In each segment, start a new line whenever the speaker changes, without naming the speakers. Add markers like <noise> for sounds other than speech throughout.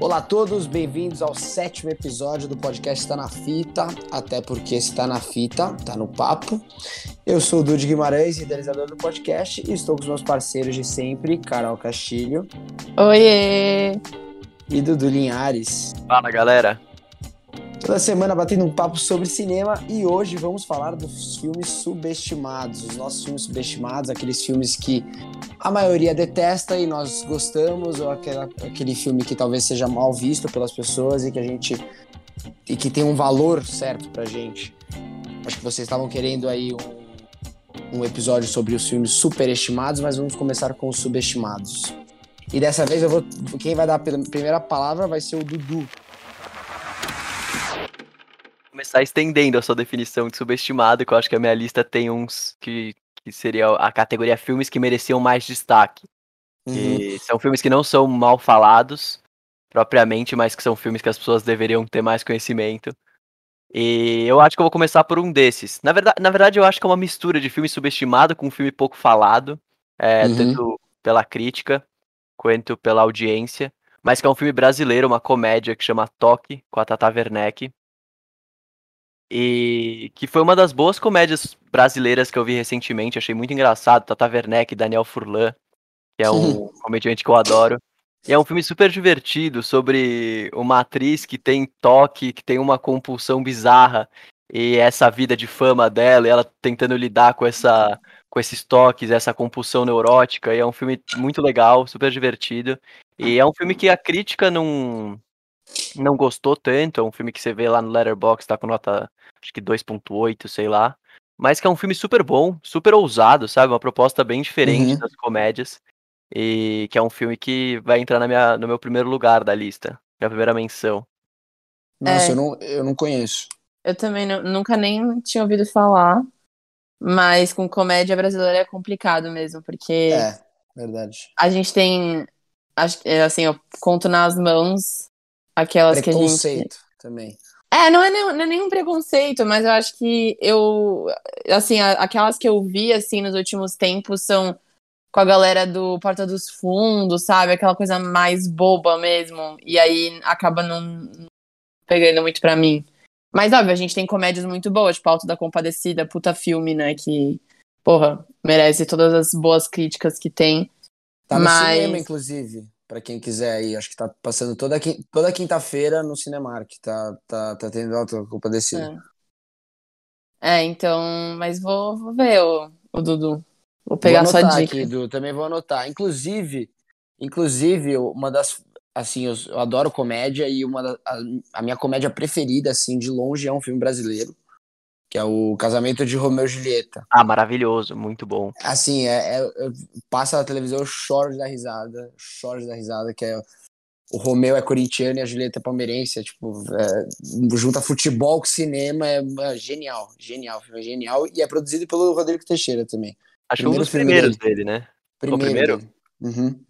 Olá a todos, bem-vindos ao sétimo episódio do podcast Está na Fita, até porque está na fita, está no papo. Eu sou o Dude Guimarães, idealizador do podcast, e estou com os meus parceiros de sempre, Carol Castilho.
Oiê!
E Dudu Linhares.
Fala, galera.
Toda semana batendo um papo sobre cinema e hoje vamos falar dos filmes subestimados, os nossos filmes subestimados, aqueles filmes que a maioria detesta e nós gostamos, ou aquela, aquele filme que talvez seja mal visto pelas pessoas e que a gente e que tem um valor certo pra gente. Acho que vocês estavam querendo aí um, um episódio sobre os filmes superestimados, mas vamos começar com os subestimados. E dessa vez eu vou quem vai dar a primeira palavra vai ser o Dudu
começar estendendo a sua definição de subestimado, que eu acho que a minha lista tem uns que, que seria a categoria filmes que mereciam mais destaque. Uhum. são filmes que não são mal falados propriamente, mas que são filmes que as pessoas deveriam ter mais conhecimento. E eu acho que eu vou começar por um desses. Na verdade, na verdade eu acho que é uma mistura de filme subestimado com filme pouco falado, é, uhum. tanto pela crítica quanto pela audiência, mas que é um filme brasileiro, uma comédia que chama Toque, com a Tata Werneck. E que foi uma das boas comédias brasileiras que eu vi recentemente. Achei muito engraçado. Tata Werneck, Daniel Furlan, que é um comediante que eu adoro. E é um filme super divertido sobre uma atriz que tem toque, que tem uma compulsão bizarra e essa vida de fama dela, e ela tentando lidar com essa com esses toques, essa compulsão neurótica. E é um filme muito legal, super divertido. E é um filme que a crítica não não gostou tanto, é um filme que você vê lá no Letterboxd, tá com nota acho que 2.8, sei lá. Mas que é um filme super bom, super ousado, sabe? Uma proposta bem diferente uhum. das comédias. E que é um filme que vai entrar na minha, no meu primeiro lugar da lista. Minha primeira menção.
Nossa, é. eu, não, eu não conheço.
Eu também não, nunca nem tinha ouvido falar. Mas com comédia brasileira é complicado mesmo, porque.
É, verdade.
A gente tem. Assim, eu conto nas mãos aquelas que a gente.
Preconceito também.
É, não é, nem, não é nenhum preconceito, mas eu acho que eu. Assim, aquelas que eu vi, assim, nos últimos tempos são com a galera do Porta dos Fundos, sabe? Aquela coisa mais boba mesmo. E aí acaba não pegando muito pra mim. Mas, óbvio, a gente tem comédias muito boas, tipo Alto da Compadecida, puta filme, né? Que, porra, merece todas as boas críticas que tem.
Tá no mas... cinema, inclusive para quem quiser aí. Acho que tá passando toda, toda quinta-feira no Cinemark. Tá, tá, tá tendo alta culpa desse.
É. é, então, mas vou, vou ver o, o Dudu. Vou pegar vou sua dica.
Aqui, Dudu, também vou anotar. Inclusive, inclusive, uma das. Assim, eu, eu adoro comédia e uma da, a, a minha comédia preferida, assim, de longe, é um filme brasileiro que é o Casamento de Romeu e Julieta.
Ah, maravilhoso, muito bom.
Assim, é, é, passa na televisão, eu choro dar risada, choro dar risada, que é o Romeu é corintiano e a Julieta é palmeirense, é, tipo, é, junta futebol com cinema, é, é genial, genial, filme é genial, e é produzido pelo Rodrigo Teixeira também.
Acho que um dos primeiros dele. dele, né?
Primeiro o primeiro? Uhum.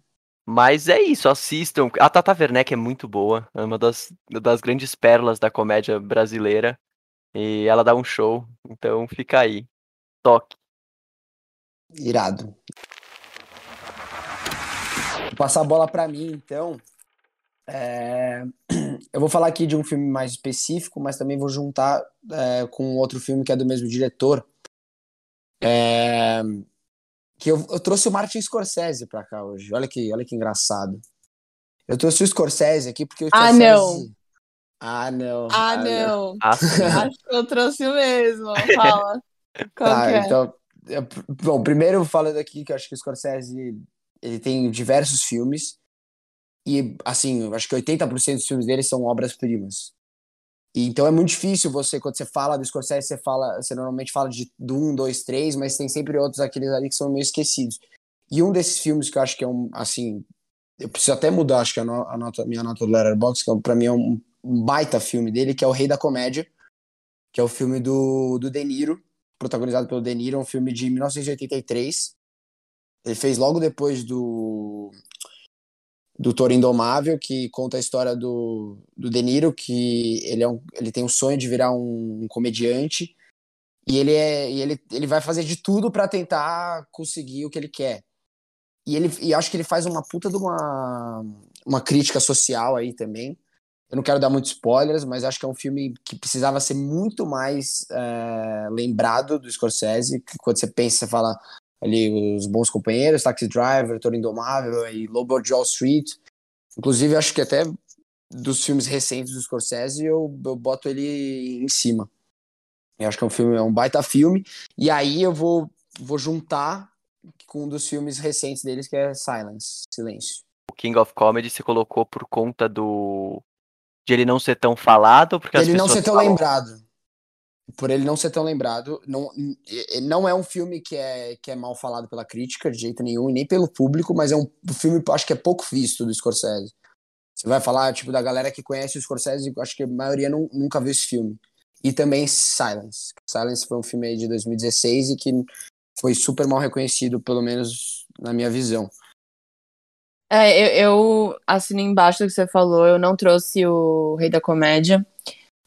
Mas é isso, assistam. A Tata Werneck é muito boa, é uma das, das grandes pérolas da comédia brasileira. E ela dá um show, então fica aí. Toque.
Irado. Vou passar a bola para mim, então. É... <clears throat> Eu vou falar aqui de um filme mais específico, mas também vou juntar é, com outro filme que é do mesmo diretor. É... Que eu, eu, trouxe o Martin Scorsese para cá hoje. Olha que, olha que engraçado. Eu trouxe o Scorsese aqui porque o
ah,
Scorsese...
Ah, não!
Ah, não.
Ah, não. Ah, Acho que eu trouxe o mesmo. Fala. <laughs> Qual tá, é?
então. Bom, primeiro falando aqui que eu acho que o Scorsese ele tem diversos filmes. E, assim, eu acho que 80% dos filmes dele são obras-primas. Então é muito difícil você, quando você fala do Scorsese, você fala, você normalmente fala de do 1, 2, 3, mas tem sempre outros aqueles ali que são meio esquecidos. E um desses filmes que eu acho que é um, assim, eu preciso até mudar, acho que a, nota, minha nota do Letterboxd, que é, pra mim é um um baita filme dele, que é O Rei da Comédia, que é o filme do, do De Niro, protagonizado pelo De Niro, é um filme de 1983. Ele fez logo depois do do Toro Indomável, que conta a história do, do De Niro, que ele, é um, ele tem o sonho de virar um, um comediante, e ele, é, e ele, ele vai fazer de tudo para tentar conseguir o que ele quer. E ele e acho que ele faz uma puta de uma uma crítica social aí também. Eu não quero dar muitos spoilers, mas acho que é um filme que precisava ser muito mais é, lembrado do Scorsese, que quando você pensa, você fala ali os bons companheiros, Taxi Driver, Toro Indomável e Lobo de Wall Street. Inclusive, acho que até dos filmes recentes do Scorsese, eu, eu boto ele em cima. Eu acho que é um filme, é um baita filme. E aí eu vou, vou juntar com um dos filmes recentes deles, que é Silence, Silêncio.
O King of Comedy se colocou por conta do de ele não ser tão falado, porque
ele não ser tão falam... lembrado. Por ele não ser tão lembrado, não, não é um filme que é, que é mal falado pela crítica de jeito nenhum, e nem pelo público, mas é um filme, acho que é pouco visto do Scorsese. Você vai falar, tipo, da galera que conhece o Scorsese, acho que a maioria não, nunca viu esse filme. E também Silence. Silence foi um filme aí de 2016 e que foi super mal reconhecido, pelo menos na minha visão.
É, eu, eu assino embaixo do que você falou, eu não trouxe o Rei da Comédia,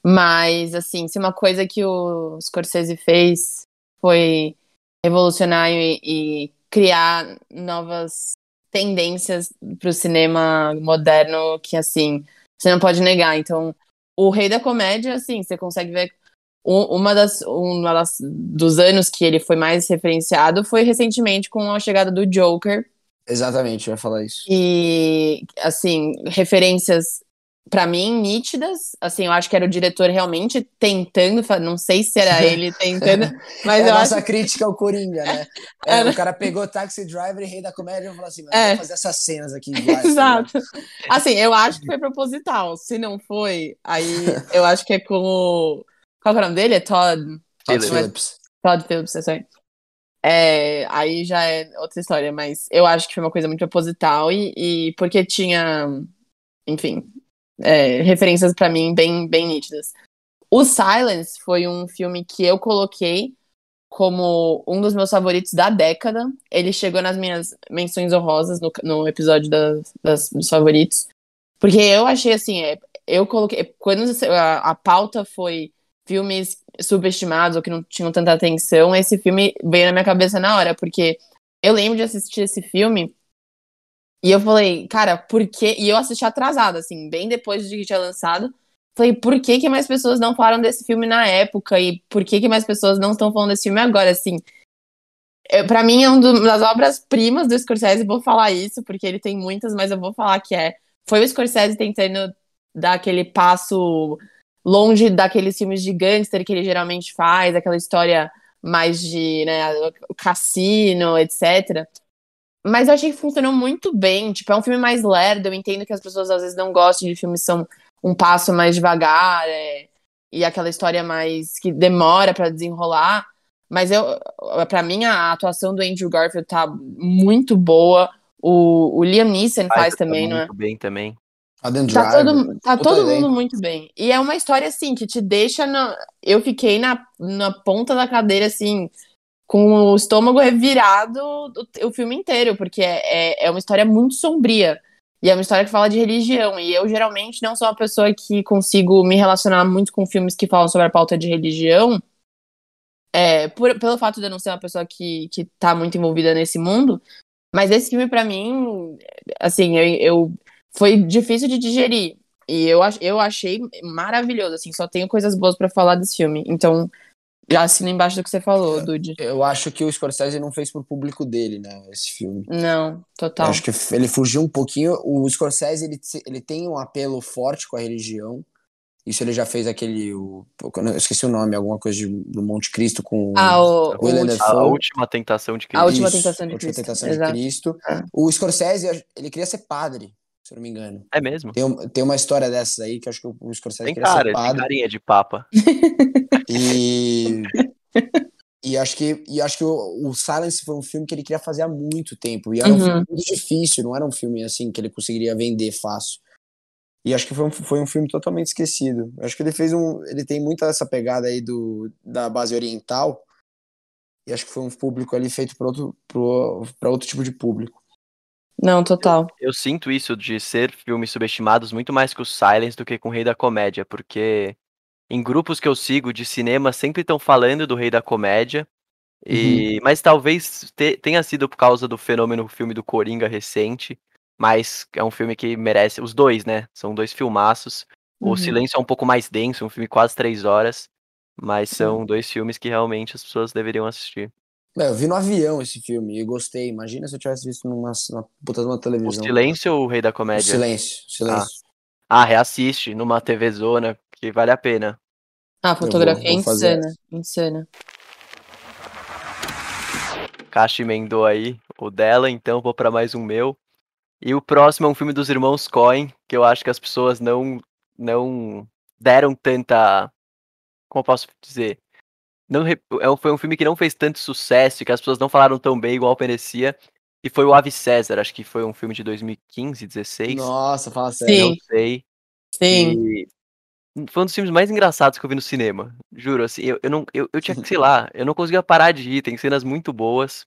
mas, assim, se uma coisa que o Scorsese fez foi revolucionar e, e criar novas tendências para o cinema moderno que, assim, você não pode negar. Então, o Rei da Comédia, assim, você consegue ver uma das, uma das dos anos que ele foi mais referenciado foi recentemente com a chegada do Joker,
Exatamente, eu ia falar isso.
E, assim, referências para mim nítidas, assim, eu acho que era o diretor realmente tentando, não sei se era <laughs> ele tentando, mas
é
eu
a nossa
acho...
crítica ao Coringa, né? <laughs> É, era... O cara pegou Taxi Driver e Rei da Comédia e falou assim, é. fazer essas cenas aqui iguais.
Tá Exato. <laughs> Assim, eu acho que foi proposital, se não foi, aí eu acho que é com o... Qual é o nome dele? É Todd...
Todd Phillips.
Todd Phillips, é isso é, aí já é outra história, mas eu acho que foi uma coisa muito proposital e, e porque tinha, enfim, é, referências para mim bem, bem nítidas. O Silence foi um filme que eu coloquei como um dos meus favoritos da década. Ele chegou nas minhas menções honrosas no, no episódio das, das, dos favoritos. Porque eu achei assim, é, eu coloquei. Quando a, a pauta foi filmes subestimados ou que não tinham tanta atenção, esse filme veio na minha cabeça na hora, porque eu lembro de assistir esse filme e eu falei, cara, por que? E eu assisti atrasado, assim, bem depois de que tinha lançado. Falei, por que, que mais pessoas não falaram desse filme na época? E por que, que mais pessoas não estão falando desse filme agora? Assim, é, para mim é uma das obras-primas do Scorsese, vou falar isso, porque ele tem muitas, mas eu vou falar que é. Foi o Scorsese tentando dar aquele passo longe daqueles filmes de gangster que ele geralmente faz, aquela história mais de né, cassino, etc. Mas eu achei que funcionou muito bem. Tipo, é um filme mais lerdo. Eu entendo que as pessoas às vezes não gostam de filmes que são um passo mais devagar é, e aquela história mais que demora para desenrolar. Mas eu, para mim, a atuação do Andrew Garfield tá muito boa. O, o Liam Neeson faz tá também,
tá
não é?
Muito bem também.
Adam
Tá todo, tá todo mundo muito bem. E é uma história, assim, que te deixa. Na... Eu fiquei na, na ponta da cadeira, assim, com o estômago revirado o, o filme inteiro, porque é, é, é, uma história muito sombria. E é uma história que fala de religião. E eu, geralmente, não sou uma pessoa que consigo me relacionar muito com filmes que falam sobre a pauta de religião. É, por, pelo fato de eu não ser uma pessoa que, que tá muito envolvida nesse mundo. Mas esse filme, para mim, assim, eu, eu foi difícil de digerir. E eu, eu achei maravilhoso, assim, só tenho coisas boas para falar desse filme. Então, já assino embaixo do que você falou, Dude.
Eu acho que o Scorsese não fez pro público dele, né, esse filme.
Não, total. Eu
acho que ele fugiu um pouquinho. O Scorsese, ele, ele tem um apelo forte com a religião. Isso ele já fez aquele. O, eu esqueci o nome, alguma coisa de, do Monte Cristo com
ah, o,
William o, A última tentação de Cristo.
A última tentação de
Cristo.
Tentação
de Cristo. É. O Scorsese, ele queria ser padre se eu não me engano.
É mesmo?
Tem, tem uma história dessas aí que acho que o Scorsese
tem cara, ser padre. Tem carinha de papa. <laughs>
E... E acho que, e acho que o, o, Silence foi um filme que ele queria fazer há muito tempo. E era uhum. um filme muito difícil, não era um filme assim que ele conseguiria vender fácil. E acho que foi um, foi um filme totalmente esquecido. Acho que ele fez um. Ele tem muita essa pegada aí do, da base oriental. E acho que foi um público ali feito para outro, outro tipo de público.
Não, total.
Eu, eu, sinto isso de ser filmes subestimados muito mais que o Silence do que com o Rei da Comédia, porque em grupos que eu sigo de cinema sempre estão falando do Rei da Comédia. E, uhum. Mas talvez te, tenha sido por causa do fenômeno filme do Coringa recente. mas é um filme que merece. Os dois, né? São dois filmaços. O
Uhum.
Silêncio é um pouco mais denso, um filme quase três horas. Mas são dois filmes que realmente as pessoas deveriam assistir.
Eu vi no avião esse filme e gostei. Imagina se eu tivesse visto numa, numa puta de uma
O
televisão.
Silêncio ou o Rei da
O
Comédia?
silêncio, silêncio.
Ah, reassiste numa TV Zona, que vale a pena.
Ah, a fotografia
vou
é
fazer
insana. Insana.
Caixa emendou aí o dela, então vou pra mais um meu. E o próximo é um filme dos irmãos Coen, que eu acho que as pessoas não não deram tanta como eu posso dizer? Não é um- foi um filme que não fez tanto sucesso e que as pessoas não falaram tão bem igual merecia. E foi o Ave César, acho que foi um filme de 2015, 16,
Nossa, fala sério.
Sim.
não sei.
Sim.
E foi um dos filmes mais engraçados que eu vi no cinema. Juro, assim, eu, eu não. Eu, eu tinha, sei lá, eu não conseguia parar de rir, tem cenas muito boas.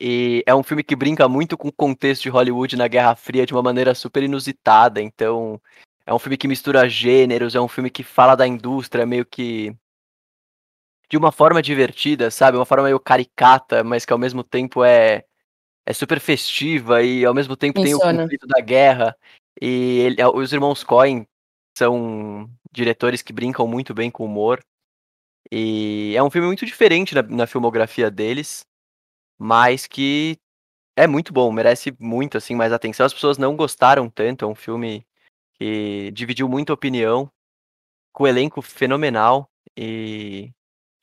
E é um filme que brinca muito com o contexto de Hollywood na Guerra Fria de uma maneira super inusitada. Então, é um filme que mistura gêneros, é um filme que fala da indústria meio que. De uma forma divertida, sabe? Uma forma meio caricata, mas que ao mesmo tempo é, é super festiva e ao mesmo tempo tem o conflito da guerra. E ele- os irmãos Coen são diretores que brincam muito bem com humor. E é um filme muito diferente na, na filmografia deles, mas que é muito bom, merece muito assim mais atenção. As pessoas não gostaram tanto, é um filme que dividiu muita opinião, com elenco fenomenal e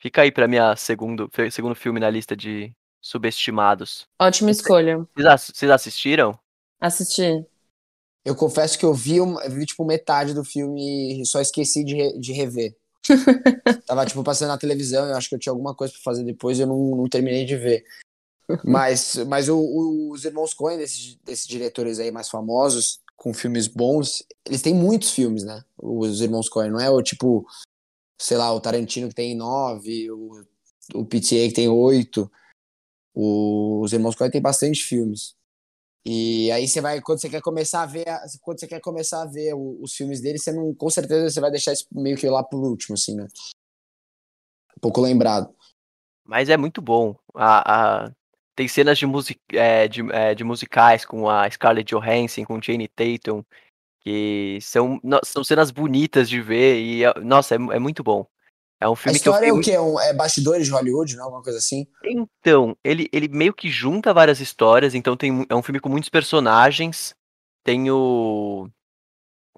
fica aí pra minha segundo segundo filme na lista de subestimados.
Ótima escolha.
Vocês, ass- vocês assistiram?
Assisti.
Eu confesso que eu vi, eu vi tipo metade do filme e só esqueci de, re- de rever. <laughs> Tava tipo passando na televisão, eu acho que eu tinha alguma coisa pra fazer depois e eu não, não terminei de ver. Mas, mas o- o- os irmãos Coen, desses, desses diretores aí mais famosos, com filmes bons, eles têm muitos filmes, né? Os irmãos Coen, não é o tipo, sei lá, o Tarantino que tem nove, o, o PTA que tem oito. O- os irmãos Coen têm bastante filmes. E aí você vai, quando você quer começar a ver, quando você quer começar a ver o- os filmes dele, você não, com certeza você vai deixar isso meio que lá por último, assim, né? Um pouco lembrado.
Mas é muito bom. A, a- Tem cenas de, music... é, de, é, de musicais com a Scarlett Johansson, com Channing Tatum, que são, são cenas bonitas de ver e, é- nossa, é, é muito bom. É um
A
filme que eu
história
fiquei
é o quê? É, um- é bastidores de Hollywood, não? Alguma coisa assim?
Então, ele, ele meio que junta várias histórias, então tem, é um filme com muitos personagens. Tem o,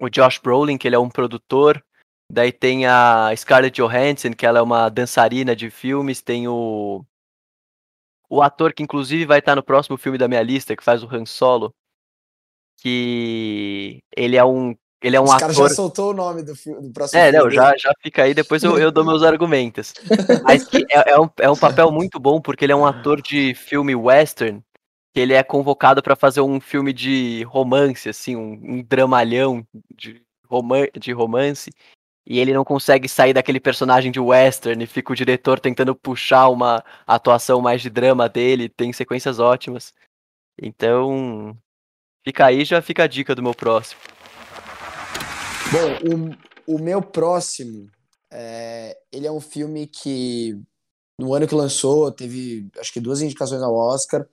o Josh Brolin, que ele é um produtor. Daí tem a Scarlett Johansson, que ela é uma dançarina de filmes. Tem o, o ator que inclusive vai estar no próximo filme da minha lista, que faz o Han Solo. Que ele é um, ele é um
Os
ator...
já soltou o nome do, do próximo
É,
filme
não, já, já fica aí, depois eu, eu dou meus argumentos. Mas que é, é um, é um papel muito bom, porque ele é um ator de filme western, que ele é convocado para fazer um filme de romance, assim, um, um dramalhão de, roman de romance, e ele não consegue sair daquele personagem de western, e fica o diretor tentando puxar uma atuação mais de drama dele, tem sequências ótimas. Então, fica aí, já fica a dica do meu próximo.
Bom, o, o meu próximo, é, ele é um filme que no ano que lançou teve acho que duas indicações ao Oscar,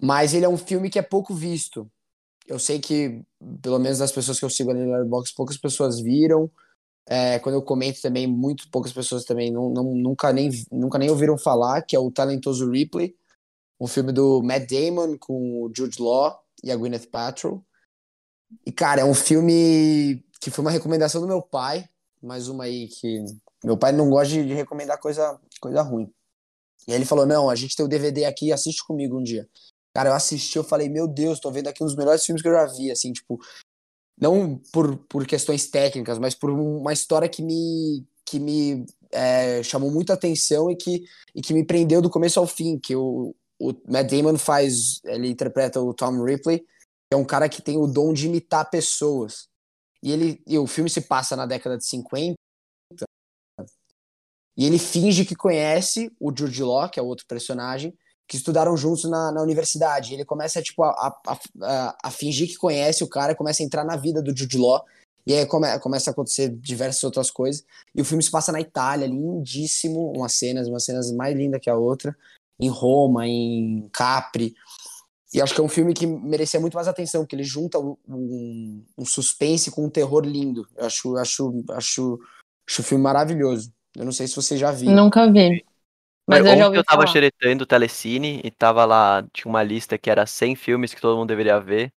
mas ele é um filme que é pouco visto. Eu sei que, pelo menos das pessoas que eu sigo ali no Letterboxd, poucas pessoas viram. É, quando eu comento também, muito poucas pessoas também não, não- nunca, nem, nunca nem ouviram falar, que é o Talentoso Ripley, um filme do Matt Damon com o Jude Law e a Gwyneth Paltrow. E, cara, é um filme que foi uma recomendação do meu pai, mais uma aí que meu pai não gosta de, recomendar coisa, coisa ruim. E aí ele falou: Não, a gente tem o DVD aqui, assiste comigo um dia. Cara, eu assisti, eu falei: Meu Deus, tô vendo aqui um dos melhores filmes que eu já vi, assim, tipo, não por, por questões técnicas, mas por uma história que me, que me é, chamou muita atenção e que, e que me prendeu do começo ao fim. Que o, o Matt Damon faz, ele interpreta o Tom Ripley, que é um cara que tem o dom de imitar pessoas. E, ele, e o filme se passa na década de 50. E ele finge que conhece o Jude Law, que é outro personagem, que estudaram juntos na, na universidade. Ele começa tipo, a, a, a, a fingir que conhece o cara, começa a entrar na vida do Jude Law. E aí come, começa a acontecer diversas outras coisas. E o filme se passa na Itália, lindíssimo, umas cenas, umas cenas mais lindas que a outra. Em Roma, em Capri. E acho que é um filme que merecia muito mais atenção, porque ele junta um, um, um suspense com um terror lindo. Eu acho, acho, acho, acho o filme maravilhoso. Eu não sei se você já viu.
Nunca vi. Mas eu já ouvi
eu tava
falar.
xeretando o Telecine e tava lá, tinha uma lista que era 100 filmes que todo mundo deveria ver.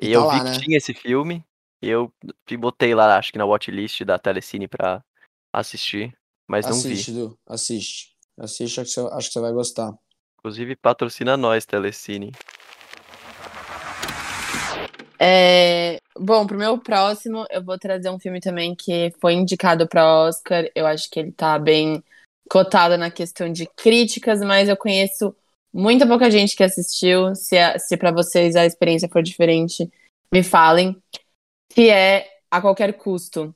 E,
E
eu
tá
vi
lá,
que
né?
tinha esse filme. E eu botei lá, acho que na watchlist da Telecine pra assistir. Mas não vi.
Assiste, Du. Assiste. Assiste, acho que, você, acho que você vai gostar.
Inclusive, patrocina nós, Telecine.
É, Bom, pro meu próximo, eu vou trazer um filme também que foi indicado para Oscar. Eu acho que ele tá bem cotado na questão de críticas, mas eu conheço muita pouca gente que assistiu. Se, se para vocês a experiência for diferente, me falem. Que é A Qualquer Custo,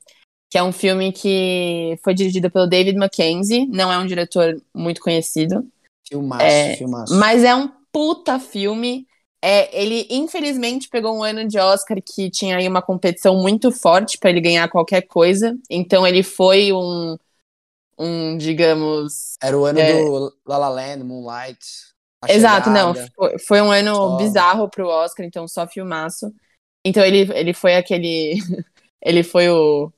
que é um filme que foi dirigido pelo David Mackenzie. Não é um diretor muito conhecido.
Filmaço,
É,
filmaço.
Mas é um puta filme. É, ele, infelizmente, pegou um ano de Oscar que tinha aí uma competição muito forte para ele ganhar qualquer coisa. Então, ele foi um, um digamos.
Era o ano
é.
do La La Land, Moonlight.
Exato, não.
Chegada.
Foi, foi um ano
Só.
bizarro pro Oscar, então só filmaço. Então, ele, ele foi aquele. <laughs> ele foi o,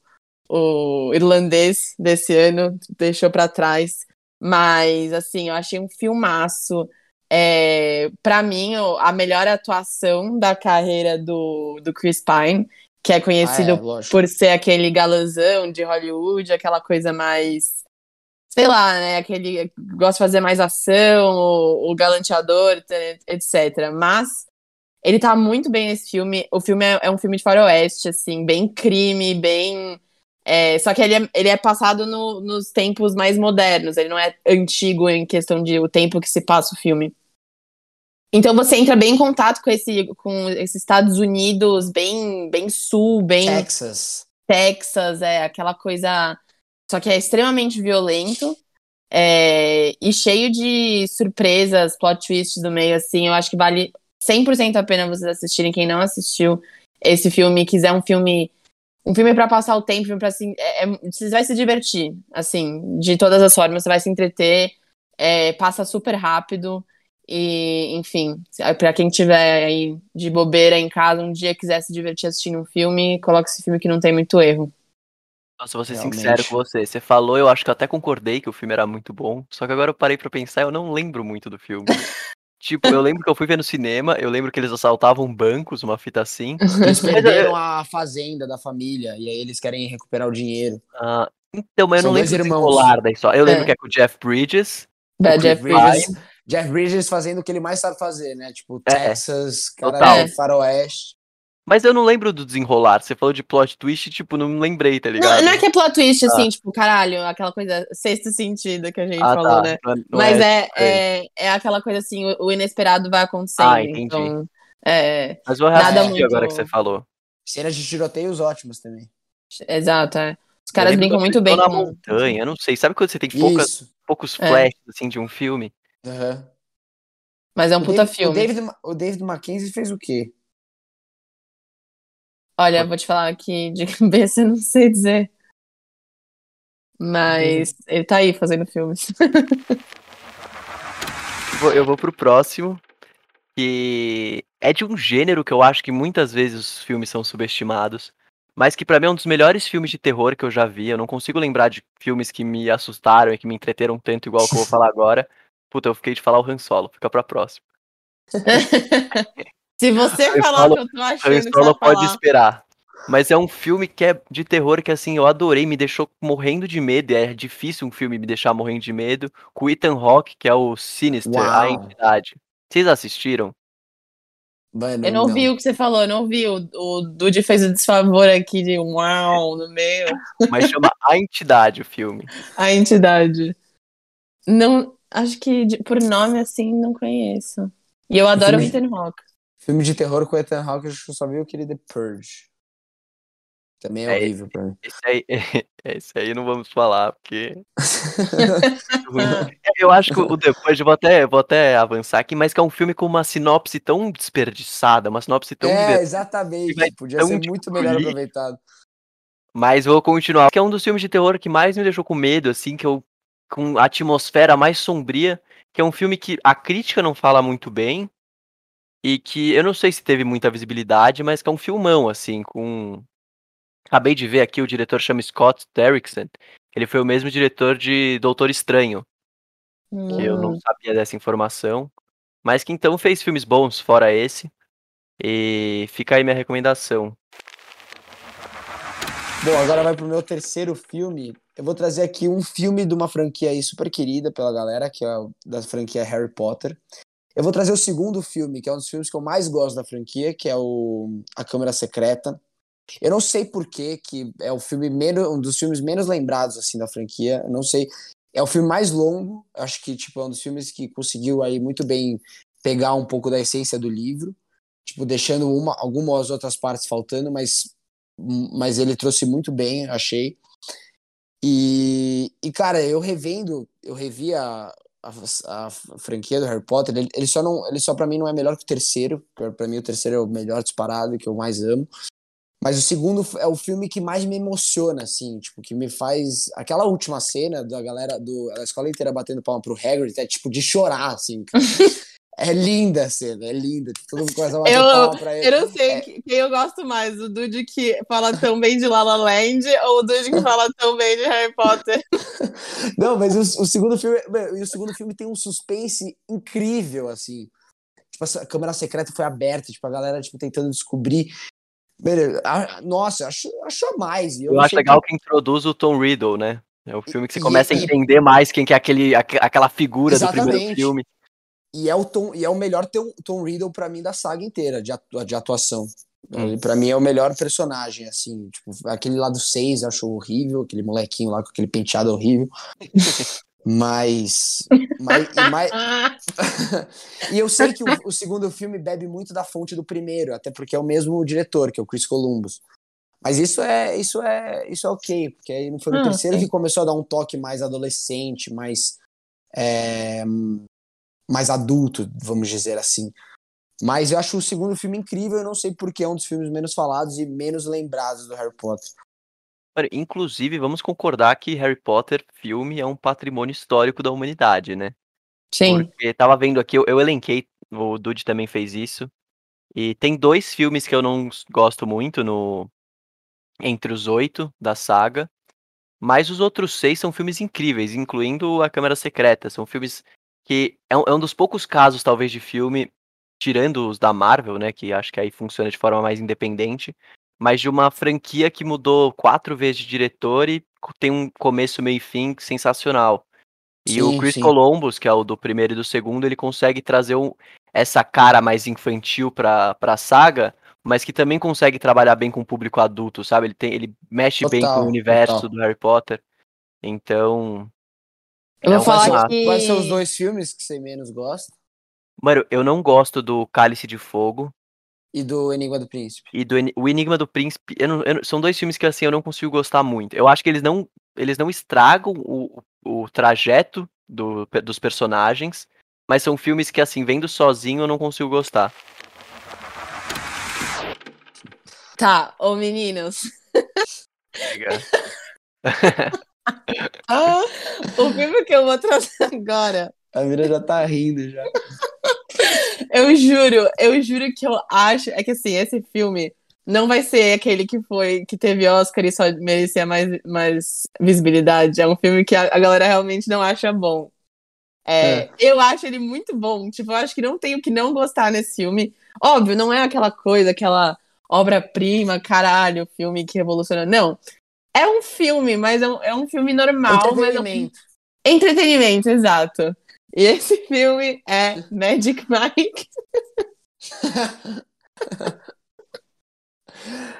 o irlandês desse ano, deixou pra trás. Mas, assim, eu achei um filmaço. É, para mim, a melhor atuação da carreira do, do Chris Pine, que é conhecido
Ah, é,
por ser aquele galãzão de Hollywood, aquela coisa mais. Sei lá, né? Aquele. Gosta de fazer mais ação, o, o galanteador, etc. Mas ele tá muito bem nesse filme. O filme é, é um filme de faroeste, assim, bem crime, bem. É, só que ele é, ele é passado no- nos tempos mais modernos, ele não é antigo em questão de o tempo que se passa o filme. Então você entra bem em contato com esse, com esses Estados Unidos bem, bem sul, bem
Texas.
Texas, é aquela coisa. Só que é extremamente violento é, e cheio de surpresas, plot twists do meio, assim. Eu acho que vale 100% a pena vocês assistirem. Quem não assistiu esse filme, quiser um filme. Um filme pra passar o tempo, um pra assim, é, é- você vai se divertir, assim, de todas as formas, você vai se entreter, é, passa super rápido e, enfim, pra quem tiver aí de bobeira em casa, um dia quiser se divertir assistindo um filme, coloque esse filme que não tem muito erro.
Nossa, vou ser
Realmente.
sincero com você. Você falou, eu acho que eu até concordei que o filme era muito bom. Só que agora eu parei pra pensar, eu não lembro muito do filme. <laughs> tipo, eu lembro que eu fui ver no cinema, eu lembro que eles assaltavam bancos, uma fita assim. <laughs>
Eles perderam a fazenda da família e aí eles querem recuperar o dinheiro.
Ah, então, mas eu
São
não lembro desenrolar da história. Eu lembro
É.
que é com o Jeff Bridges.
Bad
O
Jeff Bridges.
Jeff Bridges fazendo o que ele mais sabe fazer, né? Tipo,
É,
Texas, cara
total.
faroeste.
Mas eu não lembro do desenrolar. Você falou de plot twist, tipo, não lembrei, tá ligado?
Não, não é que é plot twist, assim, tipo, caralho, aquela coisa, sexto sentido que a gente
ah,
falou,
tá.
né?
Não é- não
Mas
é-
é, é, é aquela coisa assim, o, inesperado vai acontecendo.
Ah, entendi.
Então, é,
Mas eu
nada muito-
agora que você falou.
Cenas de tiroteios ótimas também.
exato, é. Os caras brincam muito bem
na montanha, eu não sei. Sabe quando você tem poucas, poucos
É.
flashes, assim, de um filme?
Aham.
Mas é um
O
puta
David-
filme.
O David, o David Mackenzie fez o quê?
Olha, vou te falar aqui de <laughs> cabeça, eu não sei dizer. Mas ele tá aí fazendo filmes.
Eu vou pro próximo, que é de um gênero que eu acho que muitas vezes os filmes são subestimados, mas que pra mim é um dos melhores filmes de terror que eu já vi. Eu não consigo lembrar de filmes que me assustaram e que me entreteram tanto igual que eu vou falar agora. Puta, eu fiquei de falar o Han Solo, fica pra próxima. <laughs>
Se você
Han
falar
Solo-
o que eu tô achando você
Solo
vai
pode
falar...
esperar. Mas é um filme que é de terror que, assim, eu adorei, me deixou morrendo de medo. É difícil um filme me deixar morrendo de medo. Com o Ethan Hawke, que é o Sinister, a
Uau.
entidade. Vocês assistiram?
Mano,
Eu não ouvi o que você falou, eu não ouvi. O, o Dude fez o desfavor aqui de um uau no meio.
Mas chama A Entidade o filme. <laughs>
A entidade. Não, acho que de- por nome assim não conheço. E eu adoro o Ethan Hawke.
Filme de terror com Ethan Hawke, eu só vi aquele The Purge. Também é
É,
horrível pra mim. <laughs>
Esse aí, <laughs> esse aí não vamos falar, porque. <laughs> Eu acho que o depois, vou até, vou até avançar aqui, mas que é um filme com uma sinopse tão desperdiçada, uma sinopse tão
é, exatamente. Podia ser muito melhor aproveitado.
Mas vou continuar. Que é um dos filmes de terror que mais me deixou com medo, assim, que eu. com a atmosfera mais sombria. Que é um filme que a crítica não fala muito bem. E que eu não sei se teve muita visibilidade, mas que é um filmão, assim, com. Acabei de ver aqui, o diretor chama Scott Derrickson. Ele foi o mesmo diretor de Doutor Estranho. Que eu não
Hum.
sabia dessa informação. Mas que então fez filmes bons, fora esse. E fica aí minha recomendação.
Bom, agora vai pro meu terceiro filme. Eu vou trazer aqui um filme de uma franquia aí super querida pela galera, que é da franquia Harry Potter. Eu vou trazer o segundo filme, que é um dos filmes que eu mais gosto da franquia, que é o A Câmara Secreta. Eu não sei por que que é o filme menos, um dos filmes menos lembrados assim da franquia. Eu não sei. É o filme mais longo. Acho que tipo é um dos filmes que conseguiu aí muito bem pegar um pouco da essência do livro, tipo deixando uma, algumas outras partes faltando, mas mas ele trouxe muito bem, achei. E, e cara, eu revendo, eu revi a, a, franquia do Harry Potter, ele, ele só não, ele só para mim não é melhor que o terceiro, para mim o terceiro é o melhor disparado, que eu mais amo. Mas o segundo é o filme que mais me emociona, assim, tipo, que me faz. Aquela última cena da galera, do, a escola inteira batendo palma pro Hagrid, é tipo de chorar, assim. <laughs> É linda a cena, é linda. Todo mundo começa a bater
Eu-
palma pra ele.
Eu não sei
É.
que- quem eu gosto mais, o Dude que fala tão bem de La La Land ou o Dude que fala tão bem de Harry Potter. <laughs>
Não, mas o, o segundo filme, o segundo filme tem um suspense incrível, assim. Tipo, essa câmera secreta foi aberta, tipo, a galera tipo tentando descobrir. A- nossa, acho, acho a mais.
Eu,
não
acho legal
que-
que introduz o Tom Riddle, né? É o filme que você
E-
começa a
e-
entender mais quem que é aquele, aque- aquela figura do primeiro
Exatamente.
filme.
E é o Tom, e é o melhor Tom, Tom Riddle pra mim da saga inteira de, atu- de atuação.
Hum.
Ele, Pra mim é o melhor personagem, assim. Tipo, aquele lá do 6 eu acho horrível, aquele molequinho lá com aquele penteado horrível. <laughs> Mas. mas, e, mais- <laughs> e eu sei que o, o segundo filme bebe muito da fonte do primeiro, até porque é o mesmo diretor, que é o Chris Columbus. Mas isso é isso é isso é ok, porque aí foi no
Ah,
terceiro
sim.
que começou a dar um toque mais adolescente, mais é, mais adulto, vamos dizer assim. Mas eu acho o segundo filme incrível, eu não sei porque é um dos filmes menos falados e menos lembrados do Harry Potter.
Inclusive, vamos concordar que Harry Potter, filme, é um patrimônio histórico da humanidade, né?
Sim.
Porque tava vendo aqui, eu, eu elenquei, o Dude também fez isso. E tem dois filmes que eu não gosto muito no entre os oito da saga. Mas os outros seis são filmes incríveis, incluindo A Câmara Secreta. São filmes que é um, é um dos poucos casos, talvez, de filme, tirando os da Marvel, né? Que acho que aí funciona de forma mais independente. Mas de uma franquia que mudou quatro vezes de diretor e tem um começo, meio e fim sensacional. E o
Sim,
Chris
sim.
Columbus, que é o do primeiro e do segundo, ele consegue trazer um- essa cara mais infantil pra, pra saga, mas que também consegue trabalhar bem com o público adulto, sabe? Ele, tem, ele mexe bem com
Total,
o universo
total.
do Harry Potter. Então.
Eu vou
um
falar
filmaço.
que-
Quais são os dois filmes que você menos gosta?
Mano, eu não gosto do Cálice de Fogo
E do Enigma do Príncipe.
e do Eni- O Enigma do Príncipe. eu não- eu não- são dois filmes que assim eu não consigo gostar muito. Eu acho que eles não, eles não estragam o, o trajeto do- dos personagens, mas são filmes que assim, vendo sozinho eu não consigo gostar.
Tá, ô meninos. <laughs>
Ah!
O filme que eu vou trazer agora,
A Mira já tá rindo já.
eu juro, eu juro que eu acho. É que assim, esse filme não vai ser aquele que foi, que teve Oscar e só merecia mais, mais visibilidade. É um filme que a, a galera realmente não acha bom. É,
É.
Eu acho ele muito bom. Tipo, eu acho que não tenho que não gostar nesse filme. Óbvio, não é aquela coisa, aquela obra-prima, caralho, filme que revoluciona. Não. É um filme, mas é um, é um filme normal, mas é um
Entretenimento.
Entretenimento, exato. E esse <laughs> filme é Magic Mike. <laughs>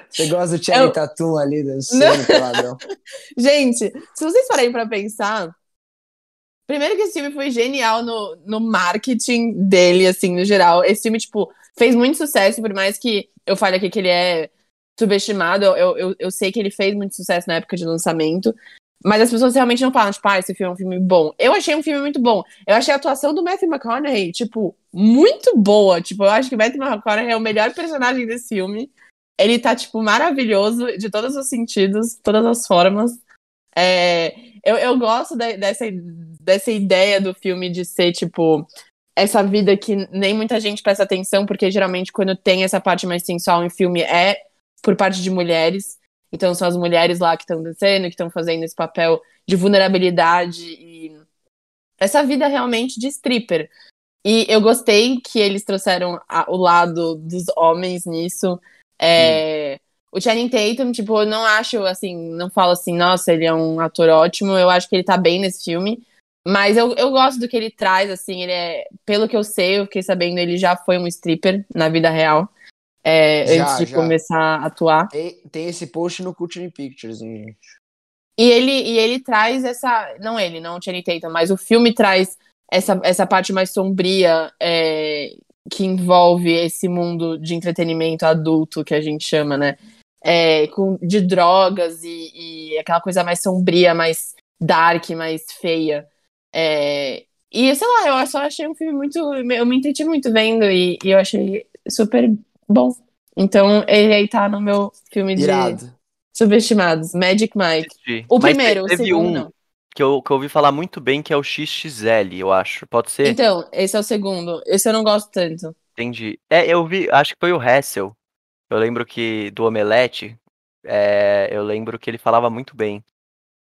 Você gosta do Channing
Eu-
Tatum ali dançando peladão. <laughs>
Gente, se vocês pararem pra pensar, primeiro que esse filme foi genial no, no marketing dele, assim, no geral. Esse filme, tipo, fez muito sucesso, por mais que eu fale aqui que ele é subestimado, eu, eu, eu sei que ele fez muito sucesso na época de lançamento. Mas as pessoas realmente não falam, tipo, ah, esse filme é um filme bom. Eu achei um filme muito bom. Eu achei a atuação do Matthew McConaughey, tipo, muito boa. Tipo, eu acho que o Matthew McConaughey é o melhor personagem desse filme. Ele tá, tipo, maravilhoso de todos os sentidos, todas as formas. É, eu, eu gosto da- dessa, dessa ideia do filme de ser, tipo, essa vida que nem muita gente presta atenção, porque geralmente quando tem essa parte mais sensual em filme é por parte de mulheres. Então são as mulheres lá que estão descendo, que estão fazendo esse papel de vulnerabilidade e essa vida realmente de stripper. E eu gostei que eles trouxeram a, o lado dos homens nisso. É, o Channing Tatum, tipo, eu não acho, assim, não falo assim, nossa, ele é um ator ótimo, eu acho que ele tá bem nesse filme. Mas eu, eu gosto do que ele traz, assim, ele é, pelo que eu sei, eu fiquei sabendo, ele já foi um stripper na vida real. É, já, antes de já. começar a atuar.
Tem, tem esse post no Culture Pictures, hein, gente.
E ele, e ele traz essa. Não ele, não o Channing Tatum, mas o filme traz essa, essa parte mais sombria é, que envolve esse mundo de entretenimento adulto que a gente chama, né? É, com, de drogas e, e, aquela coisa mais sombria, mais dark, mais feia. É, e sei lá, eu só achei um filme muito. Eu me entendi muito vendo e, e eu achei super bom. Então ele aí tá no meu filme de Irado. subestimados, Magic Mike. O
Mas
primeiro,
o segundo um não. Que eu, que eu ouvi falar muito bem, que é o XXL, eu acho. Pode ser?
Então, esse é o segundo. Esse eu não gosto tanto.
Entendi. É, eu vi, acho que foi o Hessel. Eu lembro que do Omelete, é, eu lembro que ele falava muito bem.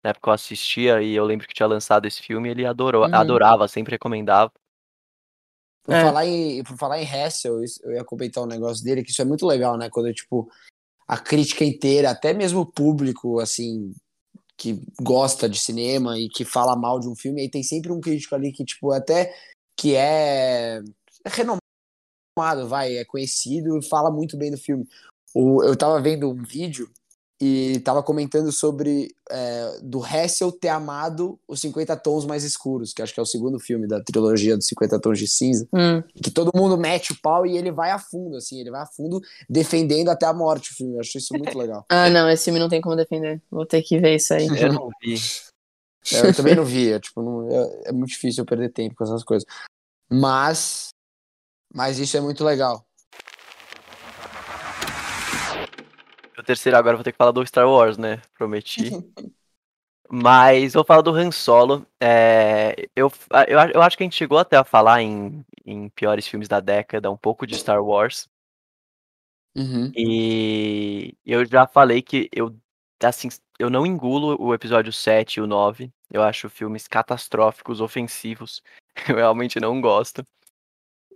Na época eu assistia e eu lembro que tinha lançado esse filme ele adorou, uhum. adorava, sempre recomendava.
Por, é. falar em, por falar em Hessel, eu ia comentar um negócio dele, que isso é muito legal, né? Quando, tipo, a crítica inteira, até mesmo o público, assim, que gosta de cinema e que fala mal de um filme, aí tem sempre um crítico ali que, tipo, até que é renomado, vai, é conhecido e fala muito bem do filme. O, eu tava vendo um vídeo e estava comentando sobre é, do Hessel ter amado os 50 Tons Mais Escuros, que acho que é o segundo filme da trilogia dos 50 Tons de Cinza,
hum.
que todo mundo mete o pau e ele vai a fundo, assim, ele vai a fundo defendendo até a morte o filme. Eu acho isso muito <laughs> legal.
ah, não, esse filme não tem como defender. Vou ter que ver isso aí.
Eu não vi.
É, eu também não vi, é, tipo, não, é, é muito difícil eu perder tempo com essas coisas. Mas, mas isso é muito legal.
O terceiro agora vou ter que falar do Star Wars, né? Prometi. <laughs> Mas vou falar do Han Solo. É, eu, eu, eu acho que a gente chegou até a falar em, em piores filmes da década, um pouco de Star Wars.
Uhum.
E eu já falei que eu, assim, eu não engulo o episódio 7 e o 9. Eu acho filmes catastróficos, ofensivos. <laughs> Eu realmente não gosto.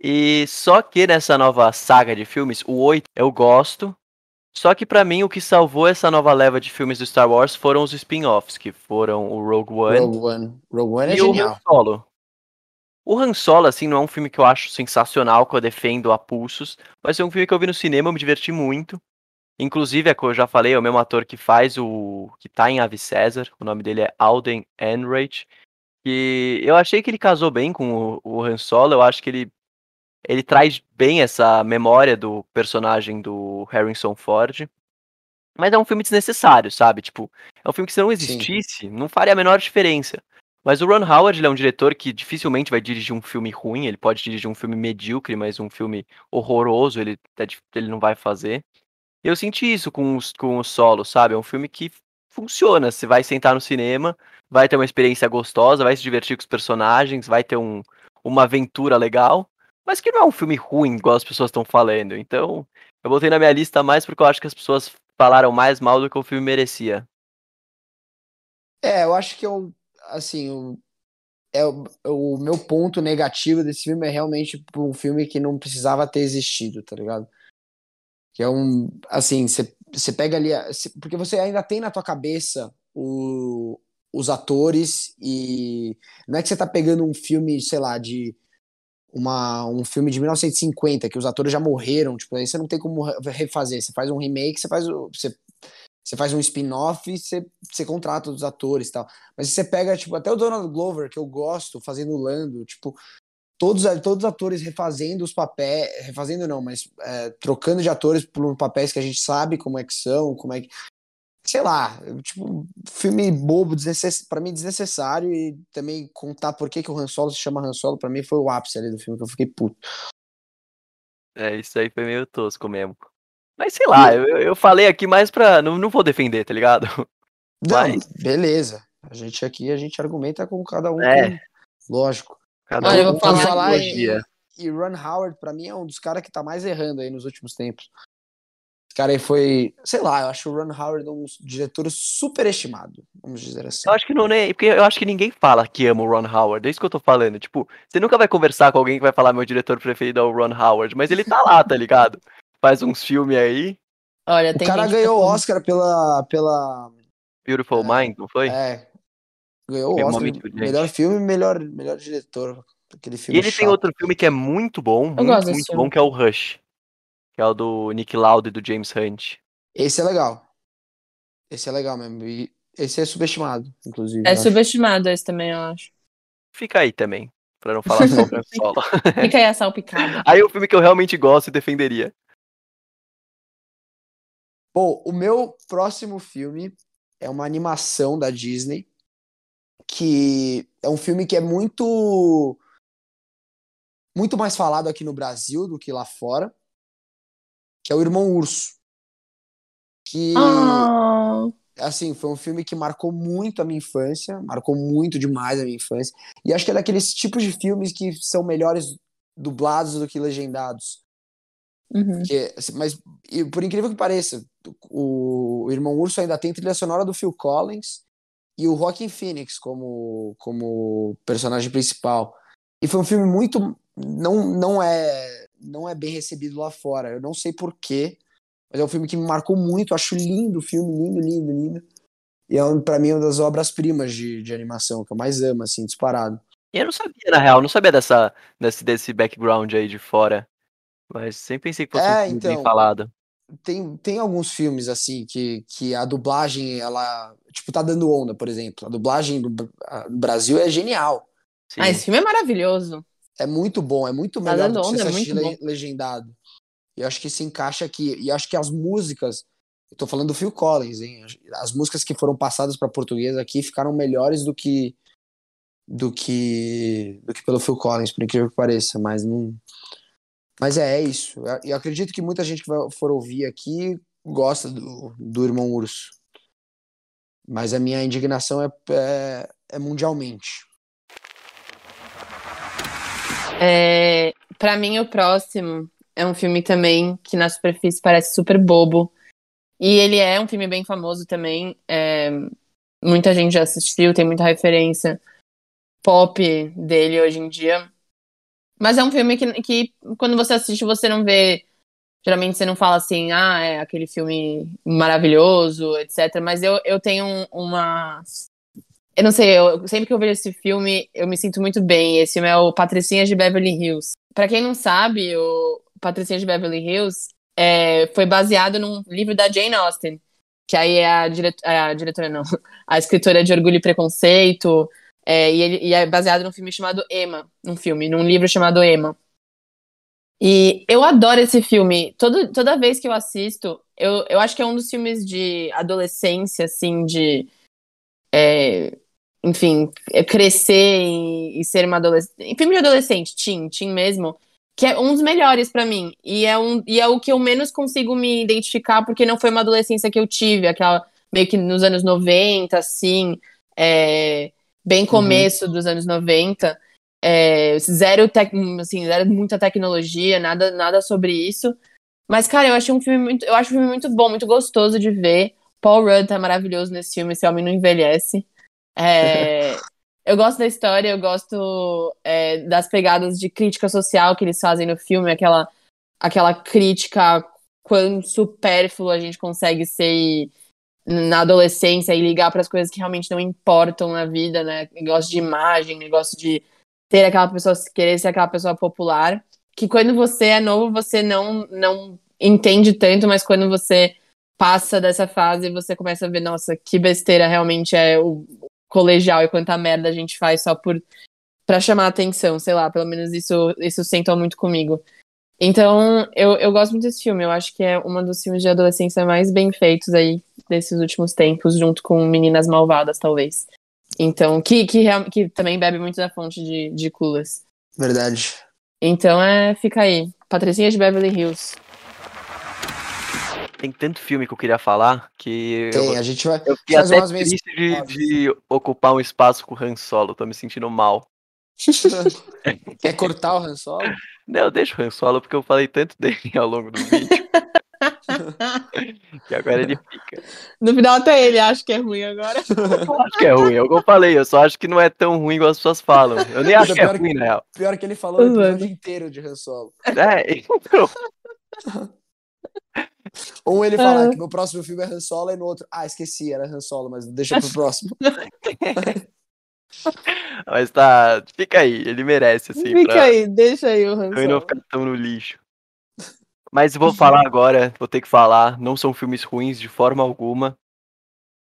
E só que nessa nova saga de filmes, o 8 eu gosto, só que para mim o que salvou essa nova leva de filmes do Star Wars foram os spin-offs, que foram o Rogue One,
Rogue One, Rogue One é
e
genial.
o Han Solo. O Han Solo, assim, não é um filme que eu acho sensacional, que eu defendo a pulsos, mas é um filme que eu vi no cinema, eu me diverti muito. Inclusive, é que eu já falei, é o mesmo ator que faz o. que tá em Ave César, o nome dele é Alden Ehrenreich. E eu achei que ele casou bem com o, o Han Solo, eu acho que ele ele traz bem essa memória do personagem do Harrison Ford. Mas é um filme desnecessário, sabe? Tipo, é um filme que se não existisse, Sim. não faria a menor diferença. Mas o Ron Howard é um diretor que dificilmente vai dirigir um filme ruim, ele pode dirigir um filme medíocre, mas um filme horroroso ele, é ele não vai fazer. Eu senti isso com, os, com o solo, sabe? É um filme que funciona. Você vai sentar no cinema, vai ter uma experiência gostosa, vai se divertir com os personagens, vai ter um, uma aventura legal mas que não é um filme ruim, igual as pessoas estão falando. Então, eu botei na minha lista mais porque eu acho que as pessoas falaram mais mal do que o filme merecia.
É, eu acho que eu, assim, o, é o meu ponto negativo desse filme é realmente um filme que não precisava ter existido, tá ligado? Que é um, assim, você pega ali, cê, porque você ainda tem na tua cabeça o, os atores e não é que você tá pegando um filme, sei lá, de uma, um filme de 1950 que os atores já morreram, tipo, aí você não tem como refazer. Você faz um remake, você faz você, você faz um spin-off você, você contrata os atores e tal. Mas você pega, tipo, até o Donald Glover, que eu gosto, fazendo o Lando, tipo, todos, todos os atores refazendo os papéis, refazendo não, mas é, trocando de atores por papéis que a gente sabe como é que são, como é que sei lá, tipo, filme bobo, desnecess... para mim desnecessário e também contar por que, que o Han Solo se chama Han Solo, pra mim foi o ápice ali do filme, que eu fiquei puto.
É, isso aí foi meio tosco mesmo. Mas sei lá, eu, eu falei aqui mais pra. Não, não vou defender, tá ligado? <laughs>
Não, Mas... beleza. A gente aqui, a gente argumenta com cada um. É. Com... Lógico.
Cada
Olha, eu
um
vou
com a
falar-
falar
mitologia.
E Ron Howard, pra mim, é um dos caras que tá mais errando aí nos últimos tempos. Esse cara aí foi, sei lá, eu acho o Ron Howard um diretor superestimado, vamos dizer assim.
Eu acho que não nem. Porque eu acho que ninguém fala que ama o Ron Howard. É isso que eu tô falando. Tipo, você nunca vai conversar com alguém que vai falar meu diretor preferido é o Ron Howard, mas ele tá lá, tá ligado? Faz uns filmes aí.
Olha,
O
tem
cara ganhou o
tá
Oscar pela, pela
Beautiful
É.
Mind, não foi?
É. Ganhou o Oscar. Melhor filme e melhor, melhor diretor. Aquele
e
filme
ele tem
chato.
outro filme que é muito bom, muito, muito
filme.
bom, que é o Rush. Que é o do Nick Lauda e do James Hunt.
Esse é legal. Esse é legal mesmo. E esse é subestimado, inclusive.
É subestimado esse também, eu acho.
Fica aí também, pra não falar só o <laughs> Solo.
Fica aí a salpicada.
Aí é um filme que eu realmente gosto e defenderia.
Bom, o meu próximo filme é uma animação da Disney, que é um filme que é muito muito mais falado aqui no Brasil do que lá fora, que é o Irmão Urso. Que
Ah,
assim, foi um filme que marcou muito a minha infância, marcou muito demais a minha infância. E acho que é daqueles tipos de filmes que são melhores dublados do que legendados.
uhum.
Que, assim, mas, e por incrível que pareça, o, o Irmão Urso ainda tem trilha sonora do Phil Collins e o Joaquin Phoenix como, como personagem principal. E foi um filme muito. Não, não, é, não é bem recebido lá fora. Eu não sei porquê, mas é um filme que me marcou muito. Acho lindo o filme, lindo, lindo, lindo. E é, um- pra mim, uma das obras-primas de, de animação que eu mais amo, assim, disparado.
E eu não sabia, na real, não sabia dessa, desse, desse background aí de fora. Mas sempre pensei que fosse
É,
um filme bem
então.
falado.
tem, tem alguns filmes assim que, que a dublagem ela tipo tá dando onda por exemplo a dublagem do a- do Brasil é genial
Sim.
Ah, esse filme é maravilhoso.
É muito bom é muito melhor
dando
do que você
é
assistir le- legendado e eu acho que se encaixa aqui e acho que as músicas eu tô falando do Phil Collins hein as músicas que foram passadas para português aqui ficaram melhores do que do que do que pelo Phil Collins por incrível que pareça mas não mas é, é isso Eu- eu acredito que muita gente que vai, for ouvir aqui gosta do, do Irmão Urso. Mas a minha indignação é, é, é mundialmente.
É, para mim, o próximo é um filme também que na superfície parece super bobo. E ele é um filme bem famoso também. é, muita gente já assistiu, tem muita referência pop dele hoje em dia. Mas é um filme que, que quando você assiste, você não vê. Geralmente você não fala assim, ah, é aquele filme maravilhoso, etc. Mas eu, eu tenho um- uma. Eu não sei, eu, sempre que eu vejo esse filme, eu me sinto muito bem. Esse filme é o Patricinhas de Beverly Hills. Pra quem não sabe, o Patricinhas de Beverly Hills é, foi baseado num livro da Jane Austen, que aí é a, direto, é a diretora, não, <laughs> a escritora de Orgulho e Preconceito, é, e, ele, e é baseado num filme chamado Emma, num filme, num livro chamado Emma. E eu adoro esse filme. Todo, toda vez que eu assisto, eu, eu acho que é um dos filmes de adolescência, assim, de. é, enfim, é crescer e, e ser uma adolescente. Filme de adolescente, teen, teen mesmo, que é um dos melhores pra mim. E é, um, e é o que eu menos consigo me identificar, porque não foi uma adolescência que eu tive, aquela meio que nos anos 90, assim, é, bem começo dos anos 90. É, zero, tec, assim, zero muita tecnologia, nada, nada sobre isso. Mas, cara, eu achei um filme muito. Eu acho um filme muito bom, muito gostoso de ver. Paul Rudd tá maravilhoso nesse filme, esse homem não envelhece. É, eu gosto da história, eu gosto é, das pegadas de crítica social que eles fazem no filme, aquela, aquela crítica quão supérflua a gente consegue ser e- na adolescência e ligar para as coisas que realmente não importam na vida, né? Negócio de imagem, negócio de ter aquela pessoa, querer ser aquela pessoa popular, que quando você é novo, você não, não entende tanto, mas quando você passa dessa fase, você começa a ver, nossa, que besteira realmente é o colegial e quanta merda a gente faz só por para chamar atenção, sei lá, pelo menos isso isso sentou muito comigo. Então, eu, eu gosto muito desse filme, eu acho que é um dos filmes de adolescência mais bem feitos aí desses últimos tempos, junto com Meninas Malvadas, talvez. Então, que, que, que também bebe muito da fonte de, de Clueless.
Verdade.
Então, é, fica aí. Patricinha de Beverly Hills.
Tem tanto filme que eu queria falar que eu,
Tem, a gente vai
eu fiquei
fazer
até triste de, de ocupar um espaço com o Han Solo, tô me sentindo mal. <laughs>
Quer cortar o Han Solo?
Não, deixa o Han Solo porque eu falei tanto dele ao longo do vídeo. <laughs> que agora ele fica.
No final até ele acha que é ruim agora.
Eu acho que é ruim, é o que eu falei, eu só acho que não é tão ruim igual as pessoas falam. Eu nem acho que é
que-
ruim, na real.
Pior que ele falou o episódio inteiro de Han Solo.
É, então, <laughs>
Ou ele fala
Ah.
que no próximo filme é Han Solo e no outro, ah, esqueci, era Han Solo, mas deixa pro próximo. <laughs> <laughs>
mas tá, fica aí, ele merece, assim,
Fica
pra
aí, deixa aí o Han
eu não
Solo.
ficar tão no lixo. Mas vou falar agora, vou ter que falar, não são filmes ruins de forma alguma.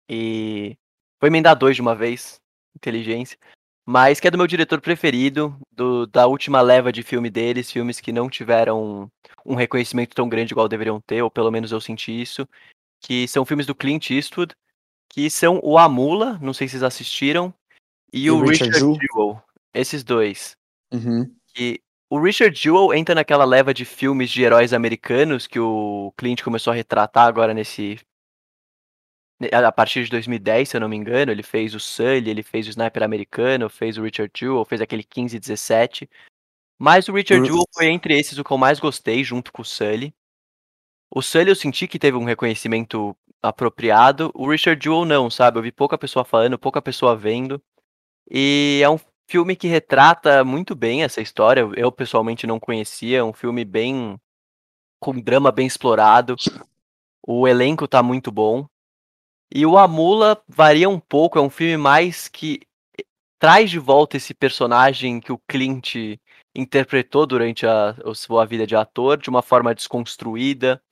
E vou emendar dois de uma vez, inteligência. Mas que é do meu diretor preferido, do, da última leva de filme deles, filmes que não tiveram um reconhecimento tão grande igual deveriam ter, ou pelo menos eu senti isso. Que são filmes do Clint Eastwood, que são o Amula, não sei se vocês assistiram, e,
E
o
Richard
Richard
Jewell.
Jewell. Esses dois
Uhum.
que o Richard Jewell entra naquela leva de filmes de heróis americanos que o Clint começou a retratar agora nesse a partir de 2010, se eu não me engano, ele fez o Sully, ele fez o Sniper americano, fez o Richard Jewell, fez aquele 15 17. Mas o Richard. Jewell foi entre esses o que eu mais gostei, junto com o Sully. O Sully eu senti que teve um reconhecimento apropriado, o Richard Jewell não, sabe? Eu vi pouca pessoa falando, pouca pessoa vendo. E é um filme que retrata muito bem essa história. Eu pessoalmente não conhecia, é um filme bem com drama bem explorado. O elenco tá muito bom. E o Amula varia um pouco, é um filme mais que traz de volta esse personagem que o Clint interpretou durante a, a sua vida de ator de uma forma desconstruída.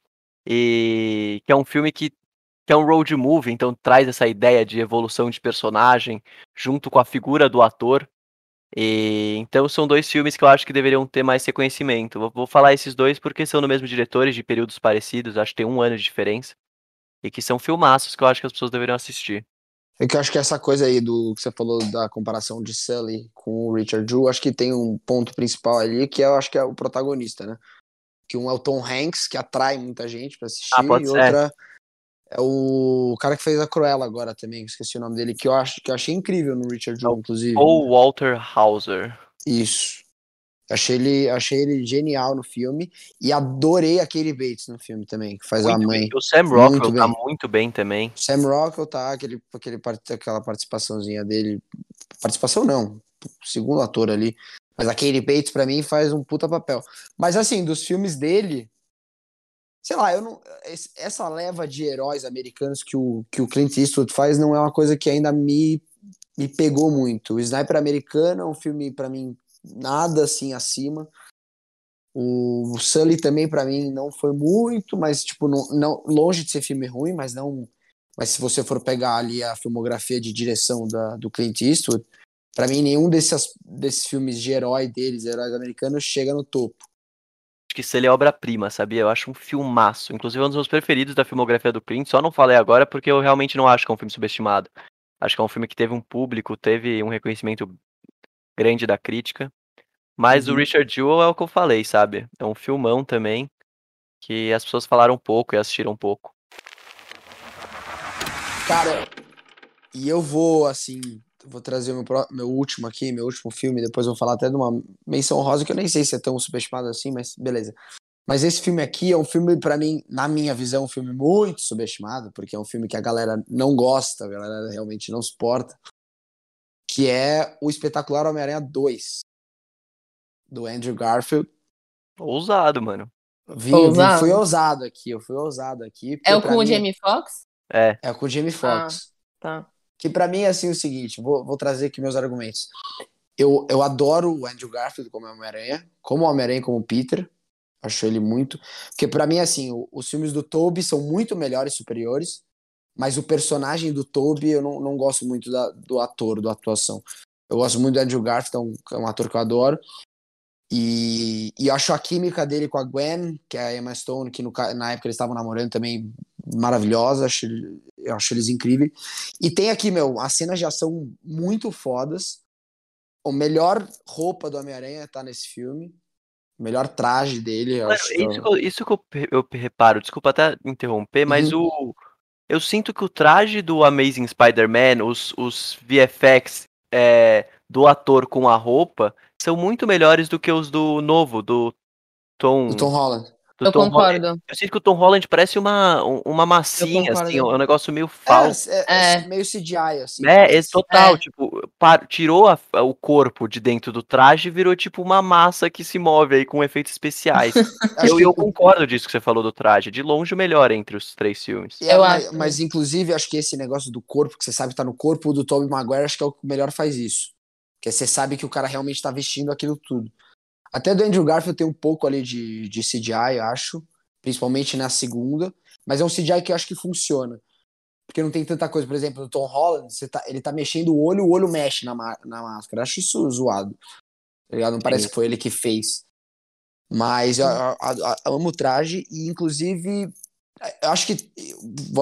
E que é um filme que, que é um road movie, então traz essa ideia de evolução de personagem junto com a figura do ator. E, então são dois filmes que eu acho que deveriam ter mais reconhecimento. Vou, vou falar esses dois porque são no mesmo diretores de períodos parecidos, acho que tem um ano de diferença. E que são filmaços que eu acho que as pessoas deveriam assistir.
É que eu acho que essa coisa aí do que você falou da comparação de Sully com o Richard Jewell, acho que tem um ponto principal ali que eu acho que é o protagonista, né? Que um é o Tom Hanks, que atrai muita gente pra assistir,
Ah,
e
ser.
outra é o cara que fez a Cruella agora também, esqueci o nome dele, que eu acho que eu achei incrível no Richard Jewell, inclusive.
Ou Walter Hauser.
Isso. Achei ele, achei ele genial no filme e adorei a Katie Bates no filme também, que faz a
Muito
mãe.
bem. O Sam Rockwell
Muito
tá
bem.
muito bem também.
Sam Rockwell tá, aquele, aquele, aquela participaçãozinha dele. Participação não, segundo ator ali. Mas a Katie Bates, pra mim, faz um puta papel. Mas assim, dos filmes dele, sei lá, eu não. Essa leva de heróis americanos que o, que o Clint Eastwood faz não é uma coisa que ainda me, me pegou muito. O Sniper Americano é um filme, pra mim, nada assim acima. O Sully também, pra mim, não foi muito, mas, tipo, não, não, longe de ser filme ruim, mas não. Mas se você for pegar ali a filmografia de direção da, do Clint Eastwood, pra mim, nenhum desses, desses filmes de herói deles, heróis americanos, chega no topo.
Acho que ele é obra-prima, sabia? Eu acho um filmaço. Inclusive, é um dos meus preferidos da filmografia do Clint. Só não falei agora porque eu realmente não acho que é um filme subestimado. Acho que é um filme que teve um público, teve um reconhecimento grande da crítica. Mas o
Uhum.
Richard Jewell é o que eu falei, sabe? É um filmão também que as pessoas falaram pouco e assistiram pouco.
Cara, e eu vou, assim, vou trazer meu, meu último aqui, meu último filme, depois vou falar até de uma menção rosa que eu nem sei se é tão subestimado assim, mas beleza. Mas esse filme aqui é um filme, pra mim, na minha visão, um filme muito subestimado, porque é um filme que a galera não gosta, a galera realmente não suporta, que é o Espetacular Homem-Aranha 2, do Andrew Garfield.
Ousado, mano.
Vim-
Ousado.
fui ousado aqui, eu fui ousado aqui.
É o com o
mim-
Jamie Foxx?
É.
É com o Jamie Foxx.
Tá.
Que pra mim é assim o seguinte, vou, vou trazer aqui meus argumentos. Eu, eu adoro o Andrew Garfield como Homem-Aranha, como Homem-Aranha como Peter. Acho ele muito. Porque pra mim, assim, o- os filmes do Toby são muito melhores, superiores. Mas o personagem do Toby eu não, não gosto muito da- do ator, da atuação. Eu gosto muito do Andrew Garfield, é um, é um ator que eu adoro. E, e eu acho a química dele com a Gwen, que é a Emma Stone, que no na época eles estavam namorando também maravilhosa. Acho, eu acho eles incríveis. E tem aqui, meu, as cenas de ação muito fodas. O melhor roupa do Homem-Aranha tá nesse filme. O melhor traje dele.
Mano,
é
isso, que eu- isso que eu, eu reparo, desculpa até interromper, mas o. Eu sinto que o traje do Amazing Spider-Man, os, os VFX é, do ator com a roupa são muito melhores do que os do novo, do Tom.
Do Tom Holland.
Do
Eu
Tom
concordo.
Holland. Eu sinto que o Tom Holland parece uma, um- uma massinha, assim, um negócio meio falso.
É, é- é
É.
meio CGI, assim.
É, é
parece.
total,
É.
tipo, par- tirou a- o corpo de dentro do traje e virou tipo uma massa que se move aí com efeitos especiais. <laughs> Eu, eu concordo disso que você falou do traje, de longe o melhor entre os três filmes.
É,
Eu
mas,
acho.
mas, inclusive, acho que esse negócio do corpo, que você sabe que tá no corpo, o do Tobey Maguire, acho que é o que melhor faz isso. Porque você sabe que o cara realmente tá vestindo aquilo tudo. Até do Andrew Garfield tem um pouco ali de, de CGI, eu acho. Principalmente na segunda. Mas é um CGI que eu acho que funciona. Porque não tem tanta coisa. Por exemplo, no Tom Holland, tá, ele tá mexendo o olho, o olho mexe na, na máscara. Eu acho isso zoado. Tá ligado? Não parece
Sim.
que foi ele que fez. Mas eu, eu- eu- eu amo o traje e, inclusive, eu acho que,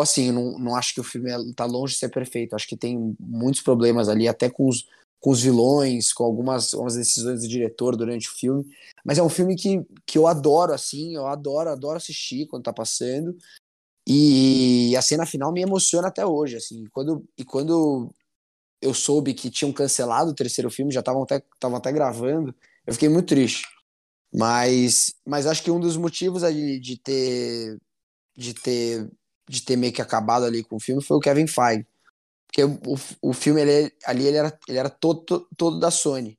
assim, eu não, não acho que o filme é- tá longe de ser perfeito. Eu acho que tem muitos problemas ali, até com os, com os vilões, com algumas, algumas decisões do diretor durante o filme. Mas é um filme que, que eu adoro, assim, eu adoro, adoro assistir quando tá passando. E a cena final me emociona até hoje, assim. Quando, e quando eu soube que tinham cancelado o terceiro filme, já estavam até, até gravando, eu fiquei muito triste. Mas, mas acho que um dos motivos ali de ter de ter de ter meio que acabado ali com o filme foi o Kevin Feige. Porque o, o filme ele, ali ele era, ele era todo, todo, todo da Sony.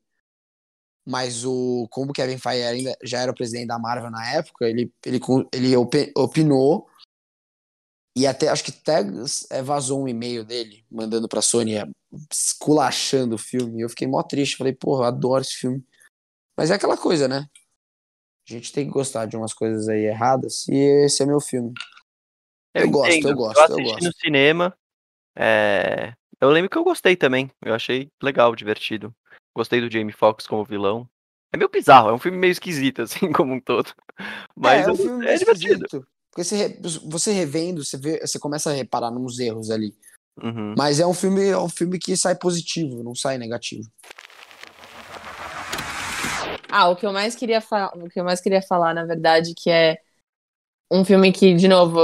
Mas o como o Kevin Feige ainda já era o presidente da Marvel na época, ele ele ele opi- opinou e até acho que até é, vazou um e-mail dele mandando pra Sony é, esculachando o filme. E eu fiquei mó triste, falei, porra, eu adoro esse filme. Mas é aquela coisa, né? A gente tem que gostar de umas coisas aí erradas, e esse é meu filme. Eu gosto, eu gosto, eu
assisti
gosto.
no cinema. É, Eu lembro que eu gostei também. Eu achei legal, divertido. Gostei do Jamie Foxx como vilão. É meio bizarro, é um filme meio esquisito, <laughs> assim, como um todo. Mas
é, é um filme
é divertido.
esquisito. Porque você, você revendo, você, vê, você começa a reparar nos erros ali.
Uhum.
Mas é um filme, é um filme que sai positivo, não sai negativo.
Ah, o que eu mais queria falar, o que eu mais queria falar, na verdade, que é um filme que, de novo,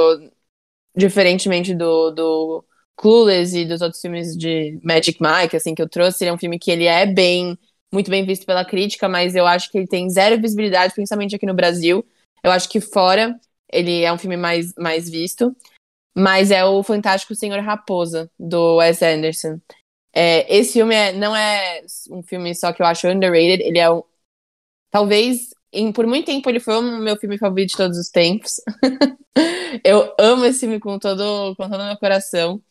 diferentemente do, do Clueless e dos outros filmes de Magic Mike, assim, que eu trouxe, ele é um filme que ele é bem, muito bem visto pela crítica, mas eu acho que ele tem zero visibilidade, principalmente aqui no Brasil. Eu acho que fora ele é um filme mais, mais visto. Mas é o Fantástico Senhor Raposa, do Wes Anderson. É, esse filme é- não é um filme só que eu acho underrated, ele é um, Talvez, em- por muito tempo, ele foi o meu filme favorito de todos os tempos. <laughs> eu amo esse filme com todo, com todo o meu coração.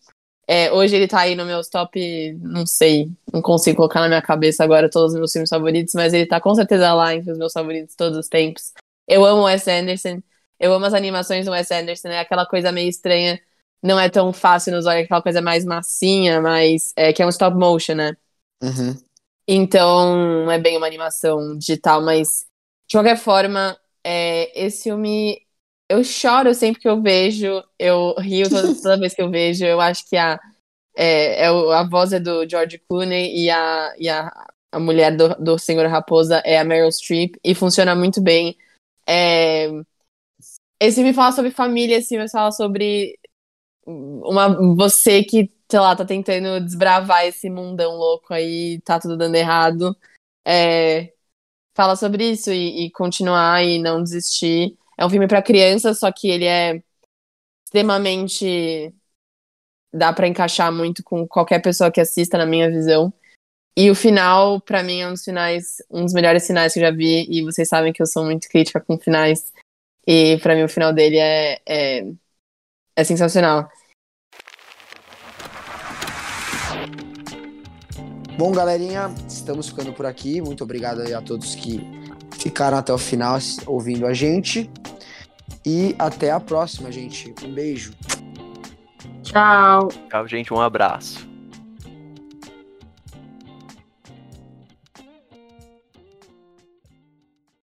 É, hoje ele tá aí no meus top, não sei, não consigo colocar na minha cabeça agora todos os meus filmes favoritos, mas ele tá com certeza lá entre os meus favoritos todos os tempos. Eu amo o Wes Anderson, eu amo as animações do Wes Anderson, é aquela coisa meio estranha, não é tão fácil nos olhos, aquela coisa mais massinha, mas é, que é um stop motion, né?
Uhum.
Então, é bem uma animação digital, mas de qualquer forma, é, esse filme eu choro sempre que eu vejo, eu rio toda, <laughs> toda vez que eu vejo. Eu acho que a, é, é a voz é do George Clooney e a, e a, a mulher do, do Senhor Raposa é a Meryl Streep, e funciona muito bem. É, esse filme fala sobre família, esse filme fala sobre uma, você que, sei lá, tá tentando desbravar esse mundão louco aí, tá tudo dando errado. É, fala sobre isso e, e continuar e não desistir. É um filme pra criança, só que ele é extremamente. dá pra encaixar muito com qualquer pessoa que assista, na minha visão. E o final, pra mim, é um dos finais, um dos melhores finais que eu já vi, e vocês sabem que eu sou muito crítica com finais. E pra mim o final dele é, é, é sensacional.
Bom, galerinha, estamos ficando por aqui. Muito obrigado a todos que ficaram até o final ouvindo a gente. E até a próxima, gente. Um beijo.
Tchau.
Tchau, gente. Um abraço.